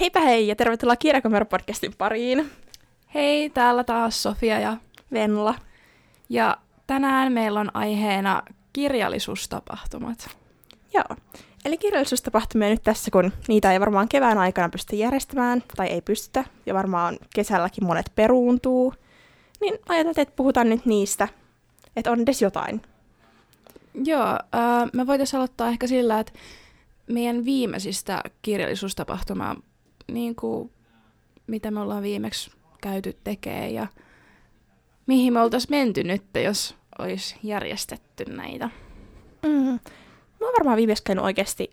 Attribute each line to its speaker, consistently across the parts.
Speaker 1: Heipä hei ja tervetuloa Kirjakomero-podcastin pariin.
Speaker 2: Hei, täällä taas Sofia ja
Speaker 1: Venla.
Speaker 2: Ja tänään meillä on aiheena kirjallisuustapahtumat.
Speaker 1: Joo, eli kirjallisuustapahtumia nyt tässä, kun niitä ei varmaan kevään aikana pysty järjestämään, tai ei pystytä, ja varmaan kesälläkin monet peruuntuu, niin ajateltiin, että puhutaan nyt niistä, että on edes jotain.
Speaker 2: Joo, äh, me voitaisiin aloittaa ehkä sillä, että meidän viimeisistä kirjallisuustapahtumaa, niin kuin mitä me ollaan viimeksi käyty tekemään ja mihin me oltaisiin menty nyt, jos olisi järjestetty näitä.
Speaker 1: Mm. Mä oon varmaan viimeksi käynyt oikeasti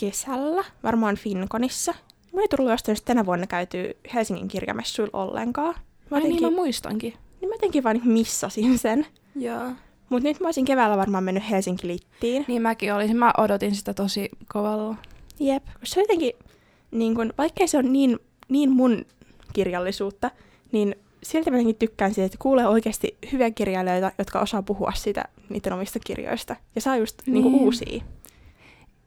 Speaker 1: kesällä, varmaan Finkonissa. Mä ei tullut jostain tänä vuonna käyty Helsingin kirjamessuilla ollenkaan.
Speaker 2: Mä Ai niin, mä muistankin.
Speaker 1: Niin mä jotenkin vaan missasin sen.
Speaker 2: Joo.
Speaker 1: Mut nyt mä olisin keväällä varmaan mennyt Helsinki Littiin.
Speaker 2: Niin mäkin olisin. Mä odotin sitä tosi kovalla.
Speaker 1: Jep. Se on jotenkin, niin kun, vaikkei se on niin, niin mun kirjallisuutta, niin silti mä tykkään siitä, että kuulee oikeasti hyviä kirjailijoita, jotka osaa puhua sitä niiden omista kirjoista. Ja saa just niin. Niin uusia.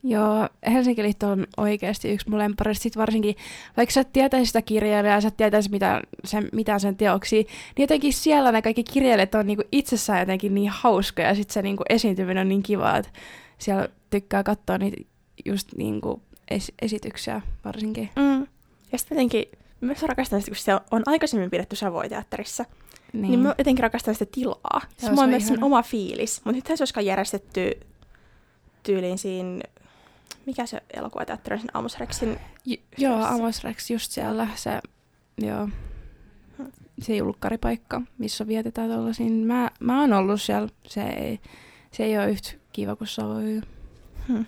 Speaker 2: Joo, Helsinki Liitto on oikeasti yksi mun lemppareista. Sitten varsinkin, vaikka sä et tietäisi sitä kirjailijaa, sä et tietäisi mitä sen, mitä sen teoksia, niin jotenkin siellä ne kaikki kirjailijat on niinku itsessään jotenkin niin hauskoja, ja sitten se niinku esiintyminen on niin kiva, että siellä tykkää katsoa niitä just niinku es- esityksiä varsinkin.
Speaker 1: Mm. Ja sitten jotenkin myös rakastan sitä, kun se on aikaisemmin pidetty Savoiteatterissa. Niin. niin mä jotenkin rakastan sitä tilaa. Se, se on myös sen oma fiilis. Mutta nythän se olisikaan järjestetty tyyliin siinä, mikä se elokuvateatteri on, sen Amos Rexin...
Speaker 2: J- joo, Amos Rex just siellä. Se, joo, se julkkaripaikka, missä vietetään tuollaisiin. Mä, mä oon ollut siellä. Se ei, se ei ole yhtä kiva kuin Savoy.
Speaker 1: Hmm.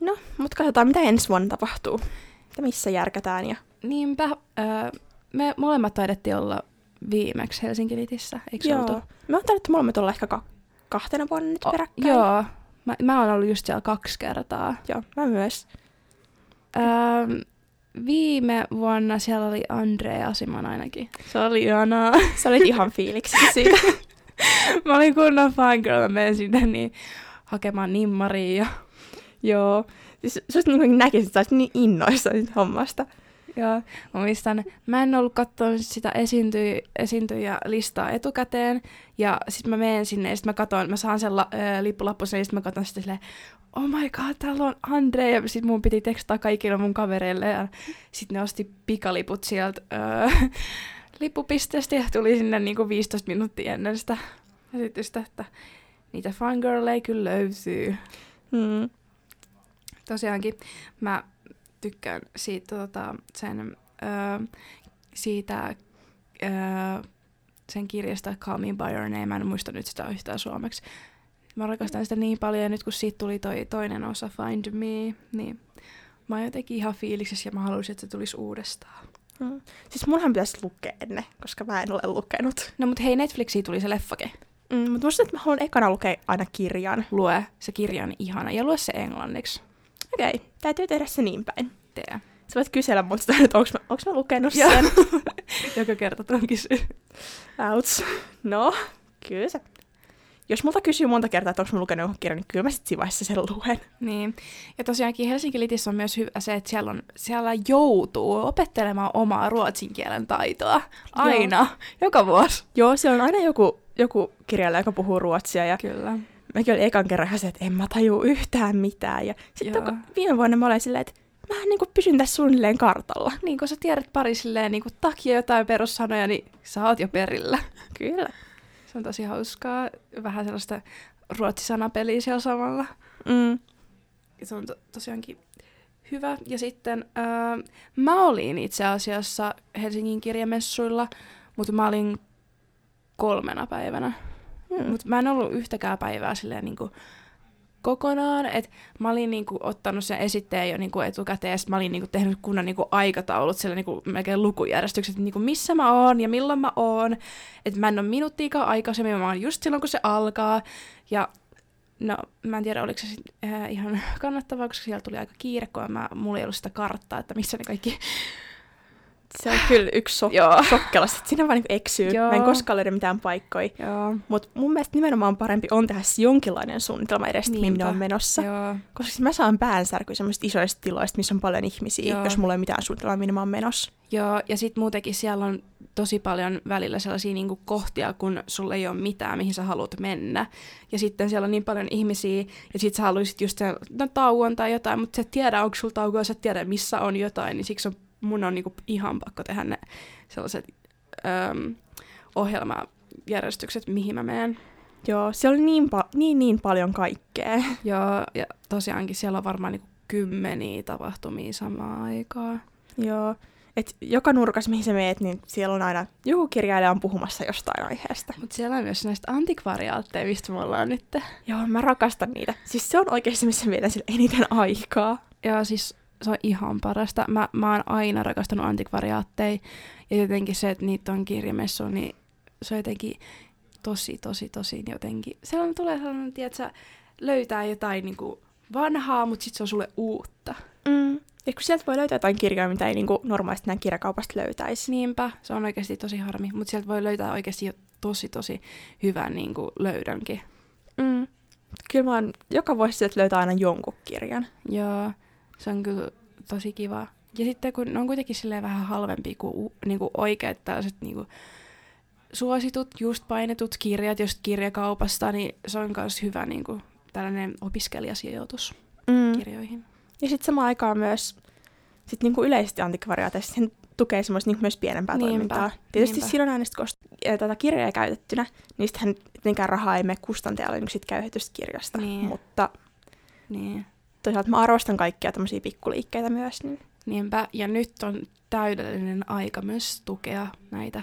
Speaker 1: No, mutta katsotaan, mitä ensi vuonna tapahtuu. Että missä järkätään ja
Speaker 2: Niinpä. Öö, me molemmat taidettiin olla viimeksi Helsinki Litissä, eikö
Speaker 1: Joo.
Speaker 2: oltu?
Speaker 1: Me on taidettu molemmat olla ehkä ka- kahtena vuonna nyt peräkkäin.
Speaker 2: O, joo. Mä, mä oon ollut just siellä kaksi kertaa.
Speaker 1: Joo, mä myös.
Speaker 2: Öö, viime vuonna siellä oli Andre Asiman ainakin.
Speaker 1: Se oli ihanaa. Sä olit ihan fiiliksi siitä.
Speaker 2: mä olin kunnon fangirl, mä menin sinne niin hakemaan nimmaria. Ja...
Speaker 1: Joo. Siis susta niin näkisit, että sä niin innoissa hommasta.
Speaker 2: Joo, mä muistan, mä en ollut katsonut sitä esiintyj- esiintyjä listaa etukäteen, ja sitten mä menen sinne, ja sitten mä katon, mä saan sen la- lippulappu sen, ja sitten mä katon sitten silleen, oh my god, täällä on Andre, ja sitten mun piti tekstaa kaikille mun kavereille, ja sitten ne osti pikaliput sieltä äh, lippupisteestä, ja tuli sinne niinku 15 minuuttia ennen sitä esitystä, että niitä fangirleja kyllä löytyy.
Speaker 1: Hmm.
Speaker 2: Tosiaankin, mä tykkään siitä, tota, sen, öö, siitä öö, sen kirjasta Call Me By Your Name. Mä en muista nyt sitä yhtään suomeksi. Mä rakastan sitä niin paljon ja nyt kun siitä tuli toi toinen osa Find Me, niin mä oon jotenkin ihan fiiliksessä ja mä haluaisin, että se tulisi uudestaan.
Speaker 1: Mm. Siis munhan pitäisi lukea ennen, koska mä en ole lukenut.
Speaker 2: No mut hei, Netflixiin tuli se leffake.
Speaker 1: Mm, mutta musta, että mä haluan ekana lukea aina kirjan.
Speaker 2: Lue, se kirja on ihana. Ja lue se englanniksi.
Speaker 1: Okei, okay, täytyy tehdä se niin päin.
Speaker 2: Tee.
Speaker 1: Sä voit kysellä multa, että onko mä, onks mä lukenut sen.
Speaker 2: Joka kerta tuon kysyy.
Speaker 1: Outs. No, kyllä se. Jos multa kysyy monta kertaa, että onko mä lukenut jonkun kirjan, niin kyllä mä sit vaiheessa sen luen.
Speaker 2: Niin. Ja tosiaankin Helsinki Litissä on myös hyvä se, että siellä, on, siellä joutuu opettelemaan omaa ruotsin kielen taitoa. Aina. Joo. Joka vuosi.
Speaker 1: Joo, siellä on aina joku, joku kirjailija, joka puhuu ruotsia. Ja
Speaker 2: Kyllä
Speaker 1: mäkin olin ekan kerran se, että en mä taju yhtään mitään. Ja sitten viime vuonna mä olin silleen, että mä niin kuin pysyn tässä suunnilleen kartalla.
Speaker 2: Niin, kun sä tiedät pari silleen niin takia jotain perussanoja, niin sä oot jo perillä.
Speaker 1: Kyllä.
Speaker 2: Se on tosi hauskaa. Vähän sellaista ruotsisanapeliä siellä samalla.
Speaker 1: Mm.
Speaker 2: Se on to- tosiaankin hyvä. Ja sitten äh, mä olin itse asiassa Helsingin kirjamessuilla, mutta mä olin kolmena päivänä. Hmm. Mutta mä en ollut yhtäkään päivää silleen niinku kokonaan, että mä olin niinku ottanut sen esitteen jo niinku etukäteen, ja mä olin niinku tehnyt kunnan niinku aikataulut, siellä niinku melkein lukujärjestykset, niinku missä mä oon ja milloin mä oon, että mä en ole minuuttiikaan aikaisemmin, mä oon just silloin, kun se alkaa, ja no, mä en tiedä, oliko se sit, äh, ihan kannattavaa, koska siellä tuli aika kiire, kun mä, mulla ei ollut sitä karttaa, että missä ne kaikki
Speaker 1: Se on kyllä yksi so-
Speaker 2: Joo.
Speaker 1: sokkela, että sinne vaan niinku eksyy.
Speaker 2: Joo.
Speaker 1: Mä en koskaan löydä mitään paikkoja. Mutta mun mielestä nimenomaan parempi on tehdä jonkinlainen suunnitelma edes, että minne
Speaker 2: Niinpä.
Speaker 1: on menossa.
Speaker 2: Joo.
Speaker 1: Koska mä saan päänsärkyä semmoista isoista tiloista, missä on paljon ihmisiä,
Speaker 2: Joo.
Speaker 1: jos mulla ei mitään suunnitelmaa, minne mä oon menossa.
Speaker 2: Joo, ja sitten muutenkin siellä on tosi paljon välillä sellaisia niinku kohtia, kun sulla ei ole mitään, mihin sä haluat mennä. Ja sitten siellä on niin paljon ihmisiä, ja sit sä haluaisit just sen no, tauon tai jotain, mutta sä et tiedä, onko sulla taukoa, sä et tiedä, missä on jotain, niin siksi on, mun on niinku ihan pakko tehdä ne sellaiset öm, ohjelmajärjestykset, mihin mä menen.
Speaker 1: Joo, siellä on niin, pa- niin, niin paljon kaikkea.
Speaker 2: Joo, ja tosiaankin siellä on varmaan niinku kymmeniä tapahtumia samaan aikaan.
Speaker 1: Joo. Et joka nurkas, mihin sä meet, niin siellä on aina joku kirjailija on puhumassa jostain aiheesta.
Speaker 2: Mutta siellä on myös näistä antikvariaatteja, mistä me ollaan nyt.
Speaker 1: Joo, mä rakastan niitä. Siis se on oikeasti, missä vietän sillä eniten aikaa.
Speaker 2: Ja siis se on ihan parasta. Mä, mä oon aina rakastanut antikvariaatteja. Ja jotenkin se, että niitä on kirjamessu, niin se on jotenkin tosi, tosi, tosi jotenkin. Sellainen tulee sellainen, tiedätkö, löytää jotain niin kuin vanhaa, mutta sitten se on sulle uutta.
Speaker 1: Mm. Ja kun sieltä voi löytää jotain kirjoja, mitä ei niinku normaalisti näin kirjakaupasta löytäisi.
Speaker 2: Niinpä, se on oikeasti tosi harmi. Mutta sieltä voi löytää oikeasti jo tosi, tosi hyvän niin kuin löydönkin.
Speaker 1: Mm. Kyllä mä oon, joka vuosi sieltä löytää aina jonkun kirjan.
Speaker 2: Joo, se on kyllä tosi kiva. Ja sitten kun ne on kuitenkin silleen vähän halvempi kuin u- niinku oikeat tällaiset niinku suositut, just painetut kirjat just kirjakaupasta, niin se on myös hyvä niinku tällainen opiskelijasijoitus
Speaker 1: Mm.
Speaker 2: kirjoihin.
Speaker 1: Ja sitten samaan aikaan myös sit niinku yleisesti antikvariaateissa sen tukee semmoista niinku myös pienempää
Speaker 2: Niinpä,
Speaker 1: toimintaa. Tietysti
Speaker 2: niinpä.
Speaker 1: silloin aina kun tätä kirjaa käytettynä, niin sittenhän rahaa ei mene kustantajalle niin sit käytetystä kirjasta.
Speaker 2: Niin.
Speaker 1: Mutta
Speaker 2: Niin.
Speaker 1: Toisaalta mä arvostan kaikkia tämmöisiä pikkuliikkeitä myös. Niin
Speaker 2: Niinpä, ja nyt on täydellinen aika myös tukea näitä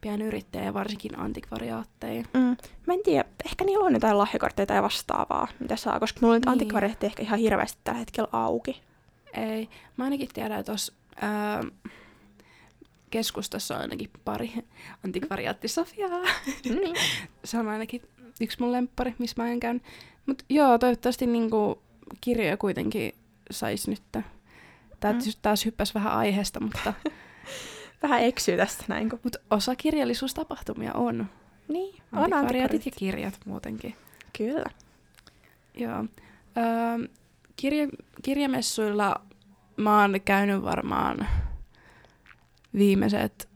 Speaker 2: pienyrittäjiä, varsinkin antikvariaatteja.
Speaker 1: Mm. Mä en tiedä, ehkä niillä on jotain lahjakortteja tai vastaavaa, mitä saa, koska mulla on
Speaker 2: Niin.
Speaker 1: antikvariaatti ehkä ihan hirveästi tällä hetkellä auki.
Speaker 2: Ei, mä ainakin tiedän, että tuossa keskustassa on ainakin pari antikvariaatti Sofiaa.
Speaker 1: Niin.
Speaker 2: Se on ainakin yksi mun lemppari, missä mä en käyn. Mutta joo, toivottavasti niinku kirjoja kuitenkin sais nyt. Tää
Speaker 1: Mm.
Speaker 2: taas hyppäsi vähän aiheesta, mutta
Speaker 1: Vähän eksyy tästä näin. Kun...
Speaker 2: mut osa kirjallisuustapahtumia on.
Speaker 1: Niin, on
Speaker 2: Antikvariaatit ja kirjat muutenkin.
Speaker 1: Kyllä.
Speaker 2: Joo. Öö, kirja, kirjamessuilla mä oon käynyt varmaan viimeiset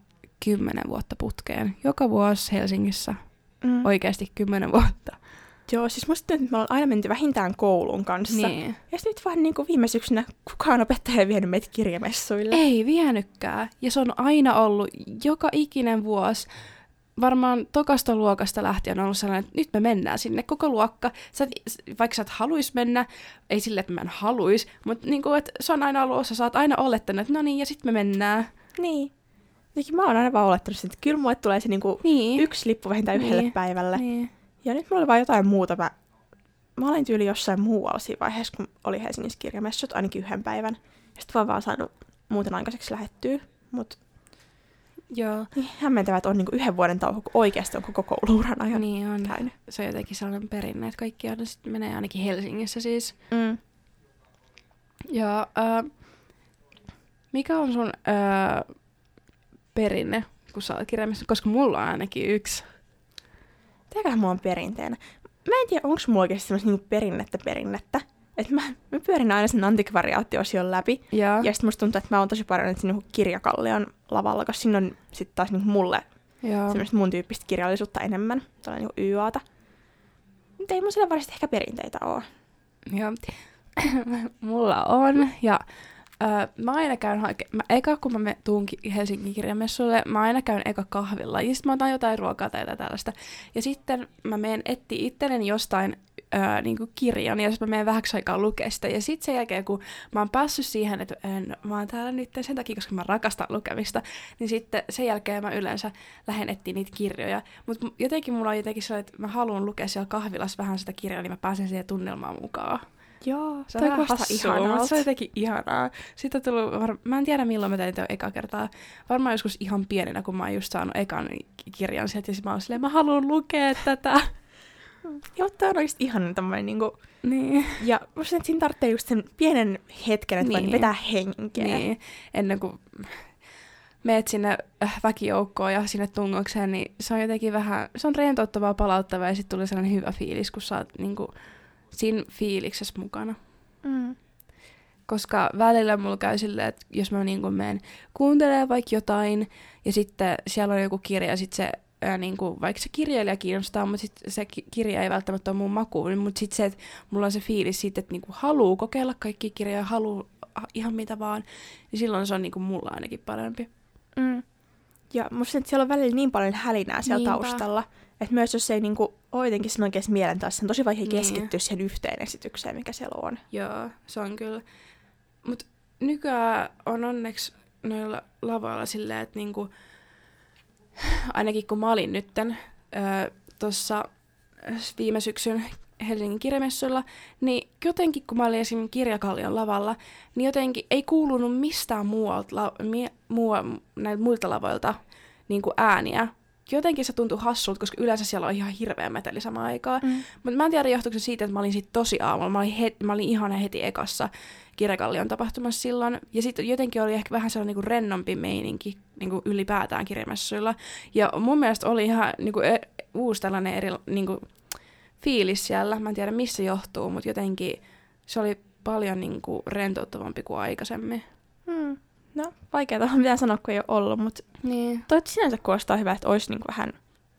Speaker 2: kymmenen vuotta putkeen. Joka vuosi Helsingissä.
Speaker 1: Mm.
Speaker 2: Oikeasti kymmenen vuotta.
Speaker 1: Joo, siis musta tuntuu, että me ollaan aina menty vähintään koulun kanssa.
Speaker 2: Niin.
Speaker 1: Ja nyt vaan niin kuin viime syksynä kukaan opettaja ei vienyt meitä kirjamessuille.
Speaker 2: Ei vienykkää. Ja se on aina ollut joka ikinen vuosi. Varmaan tokasta luokasta lähtien on ollut sellainen, että nyt me mennään sinne koko luokka. Sä, vaikka sä et haluis mennä, ei sille, että mä en haluis, mutta niinku, et se on aina ollut osa, sä oot aina olettanut, että no niin, ja sitten me mennään.
Speaker 1: Niin. Jotenkin mä oon aina vaan olettanut, että kyllä mulle tulee se niinku
Speaker 2: Niin.
Speaker 1: yksi lippu vähintään yhdelle
Speaker 2: Niin.
Speaker 1: päivälle.
Speaker 2: Niin.
Speaker 1: Ja nyt mulla oli vaan jotain muuta. Mä, mä olin tyyli jossain muualla siinä vaiheessa, kun oli Helsingissä kirjamessut ainakin yhden päivän. Ja sitten vaan vaan saanut muuten aikaiseksi lähettyä. Mutta
Speaker 2: Joo.
Speaker 1: niin hämmentävää, että on niinku yhden vuoden tauko, kun oikeasti on koko kouluuran ajan
Speaker 2: Niin on.
Speaker 1: käynyt.
Speaker 2: Se on jotenkin sellainen perinne, että kaikki aina sitten menee ainakin Helsingissä siis.
Speaker 1: Mm.
Speaker 2: Ja äh, mikä on sun äh, perinne, kun sä oot kirjaimessa? Koska mulla on ainakin yksi.
Speaker 1: Mitäköhän mulla on perinteenä? Mä en tiedä, onko mulla oikeasti semmoista niinku perinnettä perinnettä. Et mä, mä pyörin aina sen antikvariaattiosion läpi.
Speaker 2: Ja,
Speaker 1: Ja sitten musta tuntuu, että mä oon tosi paljon että niinku kirjakallion lavalla, koska siinä on sitten taas niinku mulle
Speaker 2: ja,
Speaker 1: semmoista mun tyyppistä kirjallisuutta enemmän. Tällainen niinku YAta. Mutta ei mun sillä varsinaisesti ehkä perinteitä oo.
Speaker 2: ja mulla on. Ja äh, mä aina käyn hake- mä, eka kun mä tuun Helsingin kirjamessuille, mä aina käyn eka kahvilla. Ja sitten mä otan jotain ruokaa tai jotain tällaista. Ja sitten mä menen etti itselleni jostain ää, niinku kirjan ja sitten mä menen vähäksi aikaa lukea sitä. Ja sitten sen jälkeen, kun mä oon päässyt siihen, että en, mä oon täällä nyt sen takia, koska mä rakastan lukemista, niin sitten sen jälkeen mä yleensä lähden etsiä niitä kirjoja. Mutta jotenkin mulla on jotenkin sellainen, että mä haluan lukea siellä kahvilassa vähän sitä kirjaa, niin mä pääsen siihen tunnelmaan mukaan.
Speaker 1: Joo,
Speaker 2: Se on vähän hassua, mutta se on jotenkin ihanaa. Sitten on tullut, var... mä en tiedä milloin mä tein tämän eka kertaa. Varmaan joskus ihan pienenä, kun mä oon just saanut ekan kirjan sieltä, ja sit mä oon silleen, mä haluan lukea tätä.
Speaker 1: Joo, tää on oikeasti ihan tämmöinen niinku...
Speaker 2: Niin.
Speaker 1: Ja musta että siinä tarvitsee just sen pienen hetken, että niin.
Speaker 2: Niin.
Speaker 1: vetää henkeä.
Speaker 2: niin. Ennen kuin... meet sinne äh, väkijoukkoon ja sinne tungokseen, niin se on jotenkin vähän, se on rentouttavaa, palauttavaa ja sitten tulee sellainen hyvä fiilis, kun sä oot niinku, siinä fiiliksessä mukana.
Speaker 1: Mm.
Speaker 2: Koska välillä mulla käy silleen, että jos mä niin menen kuuntelemaan vaikka jotain, ja sitten siellä on joku kirja, ja sitten se ää, niin kuin, vaikka se kirjailija kiinnostaa, mutta sit se kirja ei välttämättä ole mun makuun, mutta sitten se, että mulla on se fiilis siitä, että niin kuin, haluaa kokeilla kaikki kirjoja, haluaa ihan mitä vaan, niin silloin se on niin kuin, mulla ainakin parempi.
Speaker 1: Ja musta että siellä on välillä niin paljon hälinää siellä Niinpä. taustalla, että myös jos ei niinku ole jotenkin sen oikeassa mielentilassa, on tosi vaikea niin. keskittyä siihen yhteen esitykseen, mikä siellä on.
Speaker 2: Joo, se on kyllä. Mutta nykyään on onneksi noilla lavoilla silleen, että niinku, ainakin kun mä olin nytten tuossa viime syksyn Helsingin kirjamessuilla, niin jotenkin kun mä olin esimerkiksi kirjakallion lavalla, niin jotenkin ei kuulunut mistään muualta, la, mi, näiltä muilta lavoilta niin kuin ääniä. Jotenkin se tuntui hassulta, koska yleensä siellä on ihan hirveä meteli samaan aikaan. Mm. Mutta mä en tiedä johtuuko se siitä, että mä olin sit tosi aamulla. Mä olin, he, mä olin ihana heti ekassa kirjakallion tapahtumassa silloin. Ja sitten jotenkin oli ehkä vähän sellainen niinku rennompi meininki niinku ylipäätään kirjamessuilla. Ja mun mielestä oli ihan niinku, e, uusi tällainen eri niinku, fiilis siellä. Mä en tiedä missä johtuu, mutta jotenkin se oli paljon niinku rentouttavampi kuin aikaisemmin.
Speaker 1: Hmm. No, vaikeaa mitä sanoa, kun ei ole ollut, mutta
Speaker 2: niin.
Speaker 1: toi sinänsä kuulostaa hyvä, että olisi niinku vähän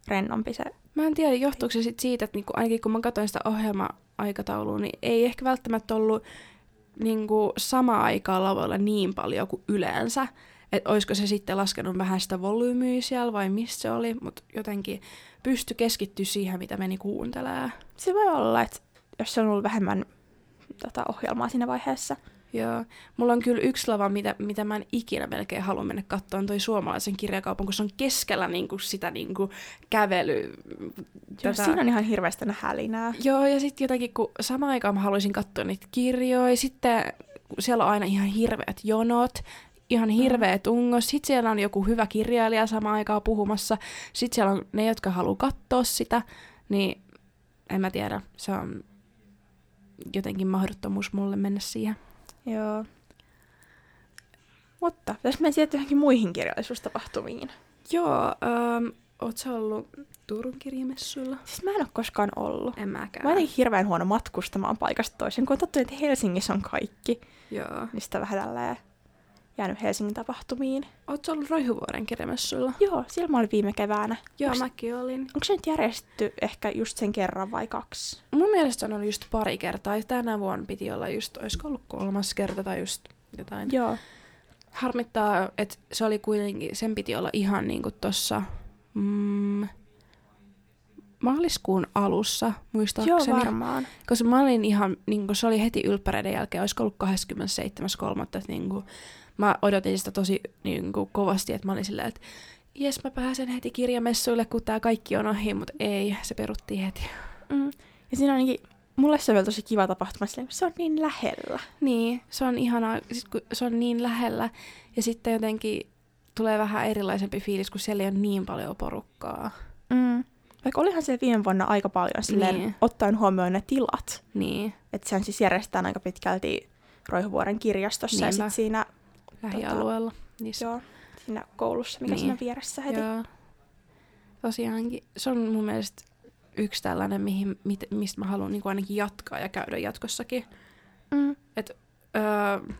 Speaker 1: rennompi se.
Speaker 2: Mä en tiedä, johtuuko se sit siitä, että niinku, ainakin kun mä katsoin sitä ohjelma-aikataulua, niin ei ehkä välttämättä ollut niinku, sama aikaa lavoilla niin paljon kuin yleensä. Että olisiko se sitten laskenut vähän sitä volyymiä siellä vai mistä se oli, mutta jotenkin pysty keskittyä siihen, mitä meni kuuntelee.
Speaker 1: Se voi olla, että jos se on ollut vähemmän tota, ohjelmaa siinä vaiheessa.
Speaker 2: Joo. Mulla on kyllä yksi lava, mitä, mitä mä en ikinä melkein halua mennä katsomaan, toi suomalaisen kirjakaupan, kun se on keskellä niin kuin, sitä niin kuin, kävely.
Speaker 1: Joo, tätä... siinä on ihan hirveästi hälinää.
Speaker 2: Joo, ja sitten jotenkin, kun samaan aikaan mä haluaisin katsoa niitä kirjoja, sitten siellä on aina ihan hirveät jonot, ihan hirveä tungos. Sitten siellä on joku hyvä kirjailija samaan aikaan puhumassa. Sitten siellä on ne, jotka haluaa katsoa sitä. Niin en mä tiedä, se on jotenkin mahdottomuus mulle mennä siihen.
Speaker 1: Joo. Mutta pitäisi mennä sieltä johonkin muihin kirjallisuustapahtumiin.
Speaker 2: Joo, ähm, oot sä ollut Turun kirjamessuilla?
Speaker 1: Siis mä en ole koskaan ollut.
Speaker 2: En mäkään.
Speaker 1: Mä olin hirveän huono matkustamaan paikasta toiseen, kun on tottu, että Helsingissä on kaikki.
Speaker 2: Joo.
Speaker 1: Niin sitä vähän tälleen jäänyt Helsingin tapahtumiin.
Speaker 2: Oletko ollut Roihuvuoren kirjamessuilla?
Speaker 1: Joo, siellä mä olin viime keväänä.
Speaker 2: Joo, Onks, mäkin olin.
Speaker 1: Onko se nyt järjestetty ehkä just sen kerran vai kaksi?
Speaker 2: Mun mielestä on ollut just pari kertaa. Tänä vuonna piti olla just, olisiko ollut kolmas kerta tai just jotain.
Speaker 1: Joo.
Speaker 2: Harmittaa, että se oli kuitenkin, sen piti olla ihan niinku tossa mm, maaliskuun alussa, muistaakseni.
Speaker 1: Joo, varmaan.
Speaker 2: Koska mä olin ihan, niin se oli heti ylppäreiden jälkeen, olisiko ollut 27.3. Niin kuin, mä odotin sitä tosi niin kuin, kovasti, että mä olin silleen, että jes mä pääsen heti kirjamessuille, kun tää kaikki on ohi, mutta ei, se peruttiin heti.
Speaker 1: Mm. Ja siinä ainakin, mulle se on vielä tosi kiva tapahtuma, sillä se on niin lähellä.
Speaker 2: Niin, se on ihanaa, sit kun se on niin lähellä, ja sitten jotenkin tulee vähän erilaisempi fiilis, kun siellä ei ole niin paljon porukkaa.
Speaker 1: Mm. Vaikka olihan se viime vuonna aika paljon silleen, niin. ottaen huomioon ne tilat.
Speaker 2: Niin.
Speaker 1: Että sehän siis järjestetään aika pitkälti Roihuvuoren kirjastossa Niinpä. ja sitten siinä...
Speaker 2: Lähialueella.
Speaker 1: Tota, joo, siinä koulussa, mikä niin. siinä vieressä heti. Joo.
Speaker 2: Tosiaankin. Se on mun mielestä yksi tällainen, mihin, mit, mistä mä haluan niin ainakin jatkaa ja käydä jatkossakin.
Speaker 1: Mm.
Speaker 2: Et, öö,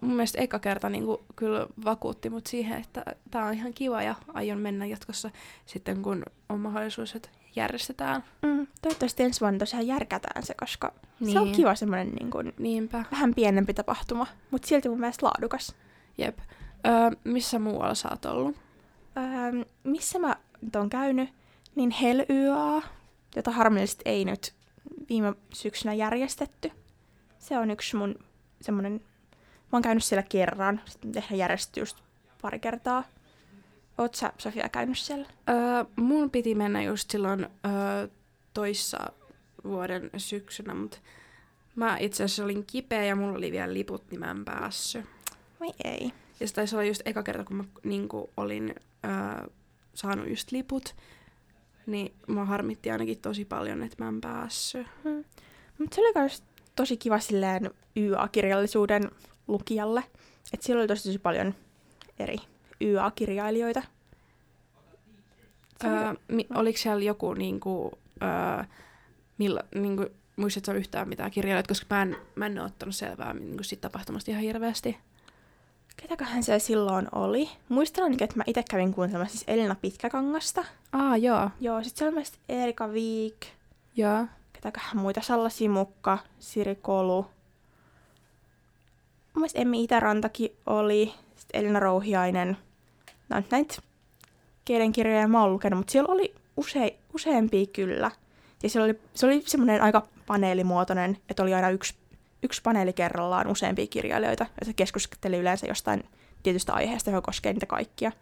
Speaker 2: mun mielestä eka kerta niin kuin, kyllä vakuutti mut siihen, että tämä on ihan kiva ja aion mennä jatkossa sitten, kun on mahdollisuus, että järjestetään.
Speaker 1: Mm, toivottavasti ensi vuonna tosiaan järkätään se, koska niin. se on niin. kiva semmoinen niin kuin,
Speaker 2: Niinpä.
Speaker 1: vähän pienempi tapahtuma, mutta silti mun mielestä laadukas.
Speaker 2: Jep. Öö, missä muualla sä oot ollut?
Speaker 1: Öö, missä mä oon käynyt, niin Hell YA, jota harmillisesti ei nyt viime syksynä järjestetty. Se on yksi mun semmoinen Mä oon käynyt siellä kerran, sitten tehdään järjestetty just pari kertaa. Oot sä, Sofia, käynyt siellä?
Speaker 2: Öö, mun piti mennä just silloin öö, toissa vuoden syksynä, mutta mä itse asiassa olin kipeä ja mulla oli vielä liput, niin mä en päässyt.
Speaker 1: Vai ei.
Speaker 2: Ja se taisi olla just eka kerta, kun mä niin kuin, olin öö, saanut just liput, niin mä harmitti ainakin tosi paljon, että mä en päässyt.
Speaker 1: Hmm. Mutta se oli myös tosi kiva silleen YA-kirjallisuuden lukijalle. Et siellä oli tosi, tosi paljon eri YA-kirjailijoita.
Speaker 2: Öö, mi- oliko siellä joku niinku, öö, milla, niinku, muistatko yhtään mitään kirjailijoita, koska mä en, mä en ole ottanut selvää niinku siitä tapahtumasta ihan hirveästi.
Speaker 1: Ketäköhän se silloin oli? Muistan että mä itse kävin kuuntelemassa siis Elina Pitkäkangasta.
Speaker 2: Aa, joo.
Speaker 1: Joo, sit siellä on myös Erika Viik.
Speaker 2: Joo.
Speaker 1: Ketäköhän muita? Salla Simukka, Siri Kolu. Mun mielestä Emmi Itärantakin oli. Sitten Elina Rouhiainen. Nämä nyt näitä keiden kirjoja mä oon lukenut, mutta siellä oli use, useampia kyllä. Ja siellä oli, se oli semmoinen aika paneelimuotoinen, että oli aina yksi, yksi paneeli kerrallaan useampia kirjailijoita, ja se keskusteli yleensä jostain tietystä aiheesta, joka koskee niitä kaikkia.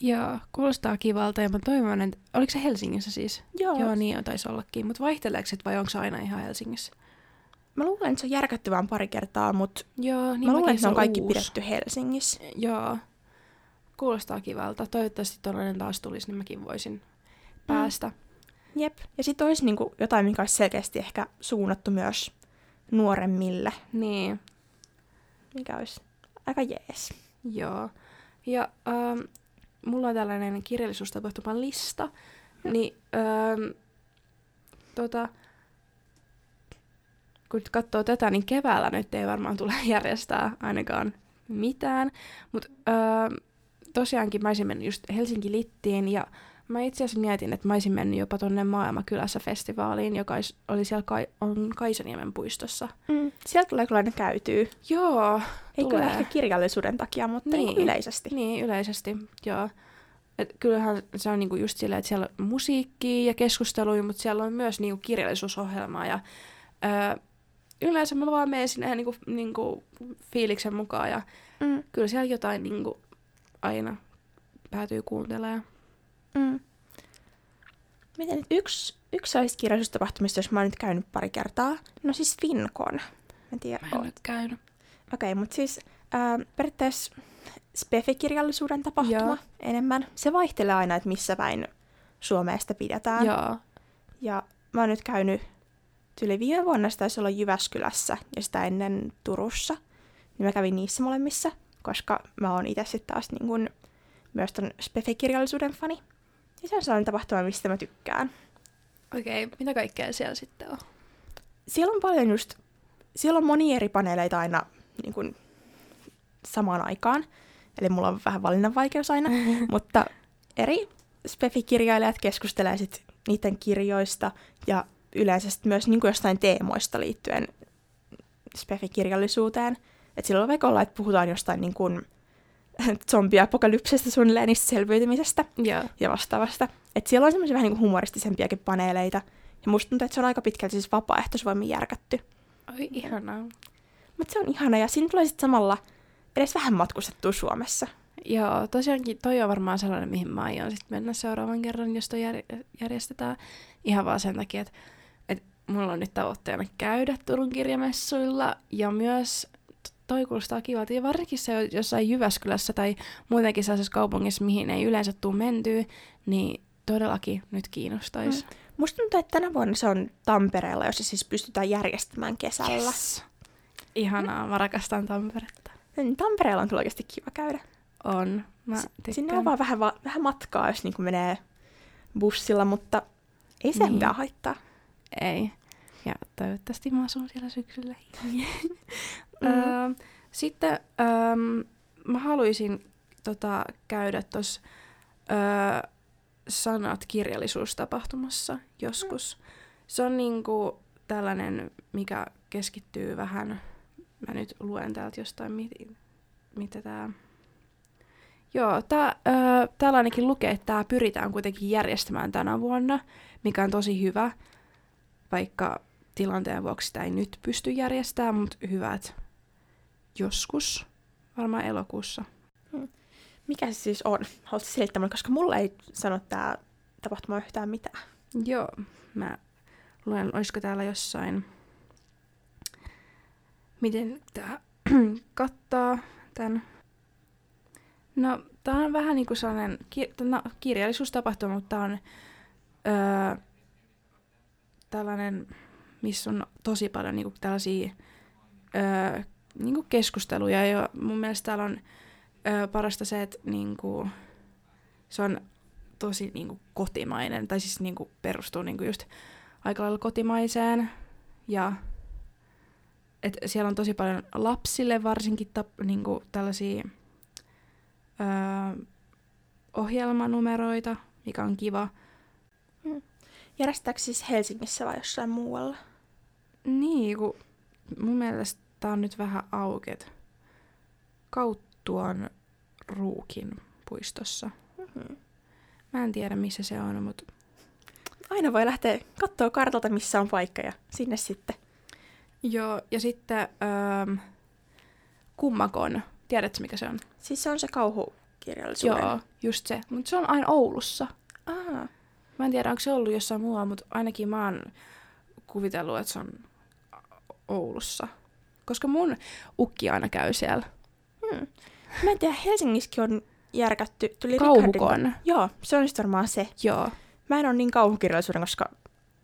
Speaker 2: Joo, kuulostaa kivalta ja mä toivon, että... Oliko se Helsingissä siis?
Speaker 1: Joo.
Speaker 2: Joo, niin taisi ollakin. Mutta vaihteleeko se vai onko se aina ihan Helsingissä?
Speaker 1: Mä luulen, että se on järkätty vaan pari kertaa, mutta
Speaker 2: Joo, niin
Speaker 1: mä luulen, että
Speaker 2: se
Speaker 1: on kaikki
Speaker 2: uusi.
Speaker 1: pidetty Helsingissä.
Speaker 2: Joo. Kuulostaa kivalta. Toivottavasti tollainen taas tulisi, niin mäkin voisin päästä.
Speaker 1: Jep. Ja sitten olisi niinku jotain, mikä olisi selkeästi ehkä suunnattu myös nuoremmille,
Speaker 2: Niin,
Speaker 1: mikä olisi aika jees.
Speaker 2: joo. Ja ähm, mulla on tällainen kirjallisuustapahtuman lista, niin ähm, tota, kun nyt katsoo tätä, niin keväällä nyt ei varmaan tule järjestää ainakaan mitään. Mutta ähm, tosiaankin mä olisin mennyt just Helsinki Littiin ja mä itse asiassa mietin, että mä olisin mennyt jopa tonne Maailmakylässä festivaaliin, joka oli siellä Kai- on Kaisaniemen puistossa.
Speaker 1: Mm. Sieltä tulee kyllä aina käytyy.
Speaker 2: Joo,
Speaker 1: Ei
Speaker 2: tulee.
Speaker 1: kyllä ehkä kirjallisuuden takia, mutta
Speaker 2: Niin.
Speaker 1: niin. yleisesti.
Speaker 2: Niin, yleisesti, joo. Et kyllähän se on niinku just silleen, että siellä on musiikkia ja keskusteluja, mutta siellä on myös niinku kirjallisuusohjelmaa. Ja, öö, yleensä mä vaan menen sinne niinku, niinku fiiliksen mukaan ja
Speaker 1: Mm.
Speaker 2: kyllä siellä jotain niinku aina päätyy kuuntelemaan.
Speaker 1: Mm. Miten nyt yksi, yksi olisi kirjallisuustapahtumista, jos mä oon nyt käynyt pari kertaa. No siis Fincon. En tiedä,
Speaker 2: Mä en ole käynyt.
Speaker 1: Okei, mutta siis ää, periaatteessa spefikirjallisuuden tapahtuma
Speaker 2: Joo.
Speaker 1: enemmän. Se vaihtelee aina, että missä päin Suomea sitä pidetään.
Speaker 2: Joo.
Speaker 1: Ja mä oon nyt käynyt yli viime vuonna, se taisi olla Jyväskylässä ja sitä ennen Turussa. Niin mä kävin niissä molemmissa, koska mä oon itse sitten taas niin kun, myös ton spefikirjallisuuden fani. Ja se on sellainen tapahtuma, mistä mä tykkään.
Speaker 2: Okei, okay, mitä kaikkea siellä sitten on?
Speaker 1: Siellä on paljon just, siellä on monia eri paneeleita aina niin kun, samaan aikaan. Eli mulla on vähän valinnanvaikeus aina, mutta eri spefikirjailijat keskustelee sit niiden kirjoista ja yleensä sit myös niin jostain teemoista liittyen spefikirjallisuuteen. Et silloin vaikka olla, että puhutaan jostain niin kuin zombiapokalypsesta suunnilleen niistä selviytymisestä
Speaker 2: Joo.
Speaker 1: ja vastaavasta. Et siellä on semmoisia vähän niin kuin humoristisempiakin paneeleita. Ja musta tuntuu, että se on aika pitkälti siis vapaaehtoisvoimin järkätty.
Speaker 2: Oi, ihanaa.
Speaker 1: Mutta se on ihana ja siinä tulee sitten samalla edes vähän matkustettua Suomessa.
Speaker 2: Joo, tosiaankin toi on varmaan sellainen, mihin mä aion sit mennä seuraavan kerran, jos toi jär- järjestetään. Ihan vaan sen takia, että et mulla on nyt tavoitteena käydä Turun kirjamessuilla ja myös toi kuulostaa kivalta. Ja varsinkin se jossain Jyväskylässä tai muutenkin sellaisessa kaupungissa, mihin ei yleensä tule mentyä, niin todellakin nyt kiinnostaisi.
Speaker 1: Mm. Musta tuntuu, että tänä vuonna se on Tampereella, jossa siis pystytään järjestämään kesällä.
Speaker 2: Yes. Ihanaa, mä rakastan Tamperetta.
Speaker 1: Mm, Tampereella on kyllä oikeasti kiva käydä.
Speaker 2: On. Mä
Speaker 1: S-. Sinne on vaan vähän, va- vähän matkaa, jos niinku menee bussilla, mutta ei se
Speaker 2: Niin.
Speaker 1: mitään haittaa.
Speaker 2: Ei. Ja toivottavasti mä asun siellä syksyllä.
Speaker 1: Mm.
Speaker 2: Öö, sitten öö, mä haluaisin tota, käydä tuossa öö, sanat kirjallisuustapahtumassa joskus. Se on niinku tällainen, mikä keskittyy vähän, mä nyt luen täältä jostain, mit, mitä tää... Joo, tää, öö, täällä ainakin lukee, että tää pyritään kuitenkin järjestämään tänä vuonna, mikä on tosi hyvä, vaikka tilanteen vuoksi sitä ei nyt pysty järjestämään, mutta hyvät joskus, varmaan elokuussa.
Speaker 1: Mikä se siis on? Haluaisin selittää mulle, koska mulle ei sano tää tapahtuma yhtään mitään.
Speaker 2: Joo, mä luen, olisiko täällä jossain, miten tää kattaa tän. No, tää on vähän niinku sellainen ki- no, kirjallisuustapahtuma, mutta tää on öö, tällainen, missä on tosi paljon niinku tällaisia öö, niinku keskusteluja. Ja mun mielestä täällä on ö, parasta se, että niinku, se on tosi niinku, kotimainen, tai siis niinku, perustuu niinku, just aika lailla kotimaiseen. Ja et siellä on tosi paljon lapsille varsinkin tap, niinku, tällaisia ö, ohjelmanumeroita, mikä on kiva.
Speaker 1: Hmm. Järjestääkö siis Helsingissä vai jossain muualla?
Speaker 2: Niin, kun mun mielestä tää on nyt vähän auket. Kauttuan Ruukin puistossa. Mm-hmm. Mä en tiedä, missä se on, mutta...
Speaker 1: Aina voi lähteä katsoa kartalta, missä on paikka ja sinne sitten.
Speaker 2: Joo, ja sitten ähm, Kummakon. Tiedätkö, mikä se on?
Speaker 1: Siis se on se kauhukirjallisuuden.
Speaker 2: Joo, just se. Mutta se on aina Oulussa.
Speaker 1: Aa.
Speaker 2: Mä en tiedä, onko se ollut jossain muualla, mutta ainakin mä oon kuvitellut, että se on Oulussa. Koska mun ukki aina käy siellä.
Speaker 1: Hmm. Mä en tiedä, Helsingissäkin on järkätty.
Speaker 2: Tuli Kauhukon.
Speaker 1: Joo, se on sitten varmaan se.
Speaker 2: Joo.
Speaker 1: Mä en ole niin kauhukirjallisuuden, koska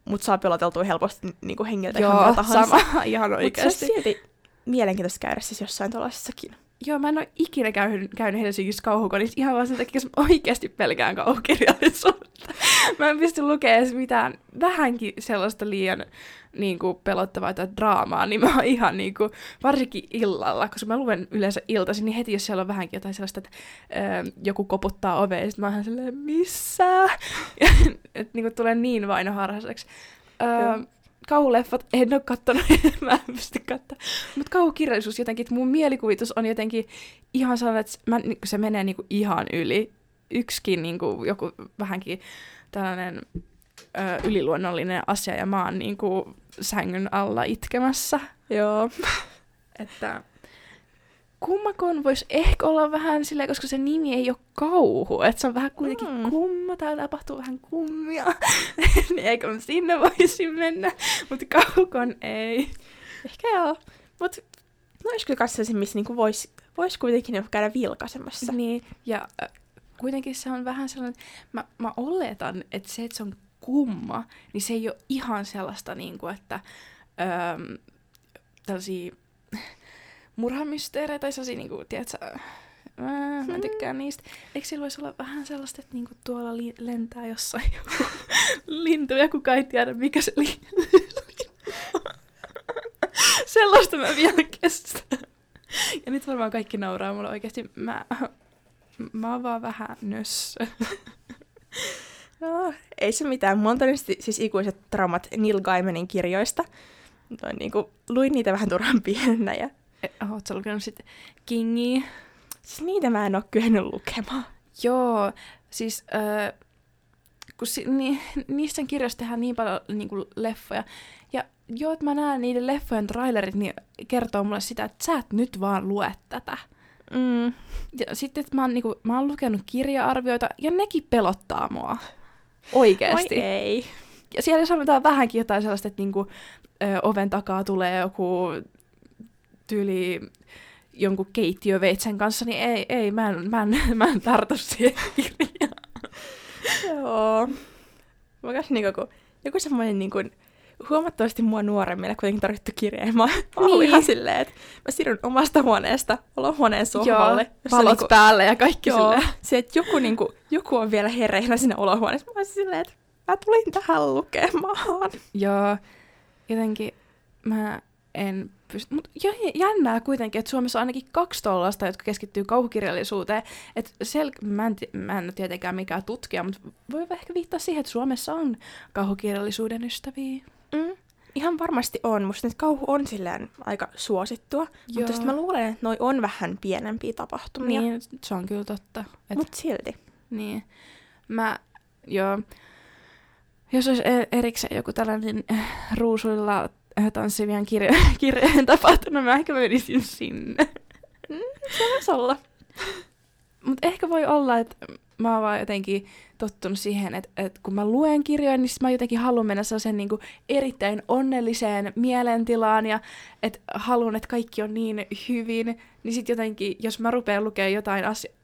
Speaker 1: mut saa peloteltua helposti niin kuin hengiltä
Speaker 2: Joo, sama, ihan oikeasti.
Speaker 1: Mutta silti mielenkiintoista käydä siis jossain tuollaisessakin.
Speaker 2: Joo, mä en ole ikinä käynyt, käynyt Helsingissä kauhukodissa ihan vaan sen takia, että mä oikeasti pelkään kauhukirjallisuutta. mä en pysty lukemaan edes mitään vähänkin sellaista liian niin kuin, pelottavaa tai draamaa, niin mä oon ihan niin kuin, varsinkin illalla, koska mä luen yleensä iltaisin, niin heti jos siellä on vähänkin jotain sellaista, että ö, joku koputtaa oveen, niin mä oon silleen, missä? että niin kuin, tulee niin vainoharhaiseksi. Öö, kauhuleffat en ole kattonut, mä en pysty katsomaan. Mutta kauhukirjallisuus jotenkin, että mun mielikuvitus on jotenkin ihan sellainen, että mä, niin se menee niinku ihan yli. Yksikin niinku, joku vähänkin tällainen ö, yliluonnollinen asia ja mä oon niinku sängyn alla itkemässä.
Speaker 1: Joo.
Speaker 2: että kummakon voisi ehkä olla vähän silleen, koska se nimi ei ole kauhu, että se on vähän kuitenkin mm. kumma, täällä tapahtuu vähän kummia, niin eikö mä sinne voisi mennä, mutta kaukon ei.
Speaker 1: Ehkä joo, mutta no olisi kyllä katsoisin, missä niinku voisi vois kuitenkin käydä vilkaisemassa.
Speaker 2: Niin, ja kuitenkin se on vähän sellainen, mä, mä oletan, että se, että se on kumma, niin se ei ole ihan sellaista, niin kuin, että öö, tällaisia murhamysteerejä tai sellaisia, niin kuin, tiedätkö, Mä, mä tykkään niistä. Eikö sillä voisi olla vähän sellaista, että niinku tuolla li- lentää jossain joku lintu ja kukaan ei tiedä, mikä se li- Sellaista mä vielä kestän. Ja nyt varmaan kaikki nauraa mulle oikeasti. Mä, mä oon vaan vähän nössö.
Speaker 1: no, ei se mitään. Mä oon siis ikuiset traumat Neil Gaimanin kirjoista. Noin, niin kuin, luin niitä vähän turhan pienenä ja
Speaker 2: Oletko lukenut sitten Kingiä?
Speaker 1: Siis niitä mä en ole kyennyt lukemaan.
Speaker 2: Joo, siis äh, kun si- ni- niistä kirjoista tehdään niin paljon niin kuin leffoja. Ja joo, että mä näen niiden leffojen trailerit, niin kertoo mulle sitä, että sä et nyt vaan lue tätä.
Speaker 1: Mm.
Speaker 2: Ja sitten, että mä oon, niinku, mä oon lukenut kirja-arvioita, ja nekin pelottaa mua. Oikeesti.
Speaker 1: Oi ei.
Speaker 2: Ja siellä sanotaan vähänkin jotain sellaista, että niinku, ö, oven takaa tulee joku tyyli jonkun keittiöveitsen kanssa, niin ei, ei mä, en, mä, en, mä en tartu siihen kirjaan.
Speaker 1: Joo. Mä kanssa niinku, kun joku semmoinen niinku, huomattavasti mua nuoremmille kuitenkin tarvittu kirja. Mä oon niin. ihan silleen, että mä siirryn omasta huoneesta olohuoneen sohvalle. Joo,
Speaker 2: valot niinku, päälle ja kaikki
Speaker 1: joo, silleen. Se, että joku, niinku, joku on vielä hereillä siinä olohuoneessa. Mä oon silleen, että mä tulin tähän lukemaan.
Speaker 2: Joo, jotenkin mä en pysty. Mutta jännää kuitenkin, että Suomessa on ainakin kaksi tollasta, jotka keskittyy kauhukirjallisuuteen. Et sel- mä, en t- mä en ole tietenkään mikään tutkija, mutta voi ehkä viittaa siihen, että Suomessa on kauhukirjallisuuden ystäviä.
Speaker 1: Mm. Ihan varmasti on. Musta nyt kauhu on silleen aika suosittua. Joo. Mutta sitten mä luulen, että noi on vähän pienempiä tapahtumia.
Speaker 2: Niin, se on kyllä totta.
Speaker 1: Et... Mutta silti.
Speaker 2: Niin. Mä, joo. Jos olisi e- erikseen joku tällainen äh, ruusuilla Äh, tanssivien kirjo- kirjojen tapahtunut, mä ehkä menisin sinne.
Speaker 1: Mm, se voisi olla.
Speaker 2: Mutta ehkä voi olla, että mä oon vaan jotenkin tottunut siihen, että, että kun mä luen kirjoja, niin mä jotenkin haluan mennä sellaisen niin erittäin onnelliseen mielentilaan ja että haluan, että kaikki on niin hyvin, niin sitten jotenkin, jos mä rupean lukemaan jotain asiaa,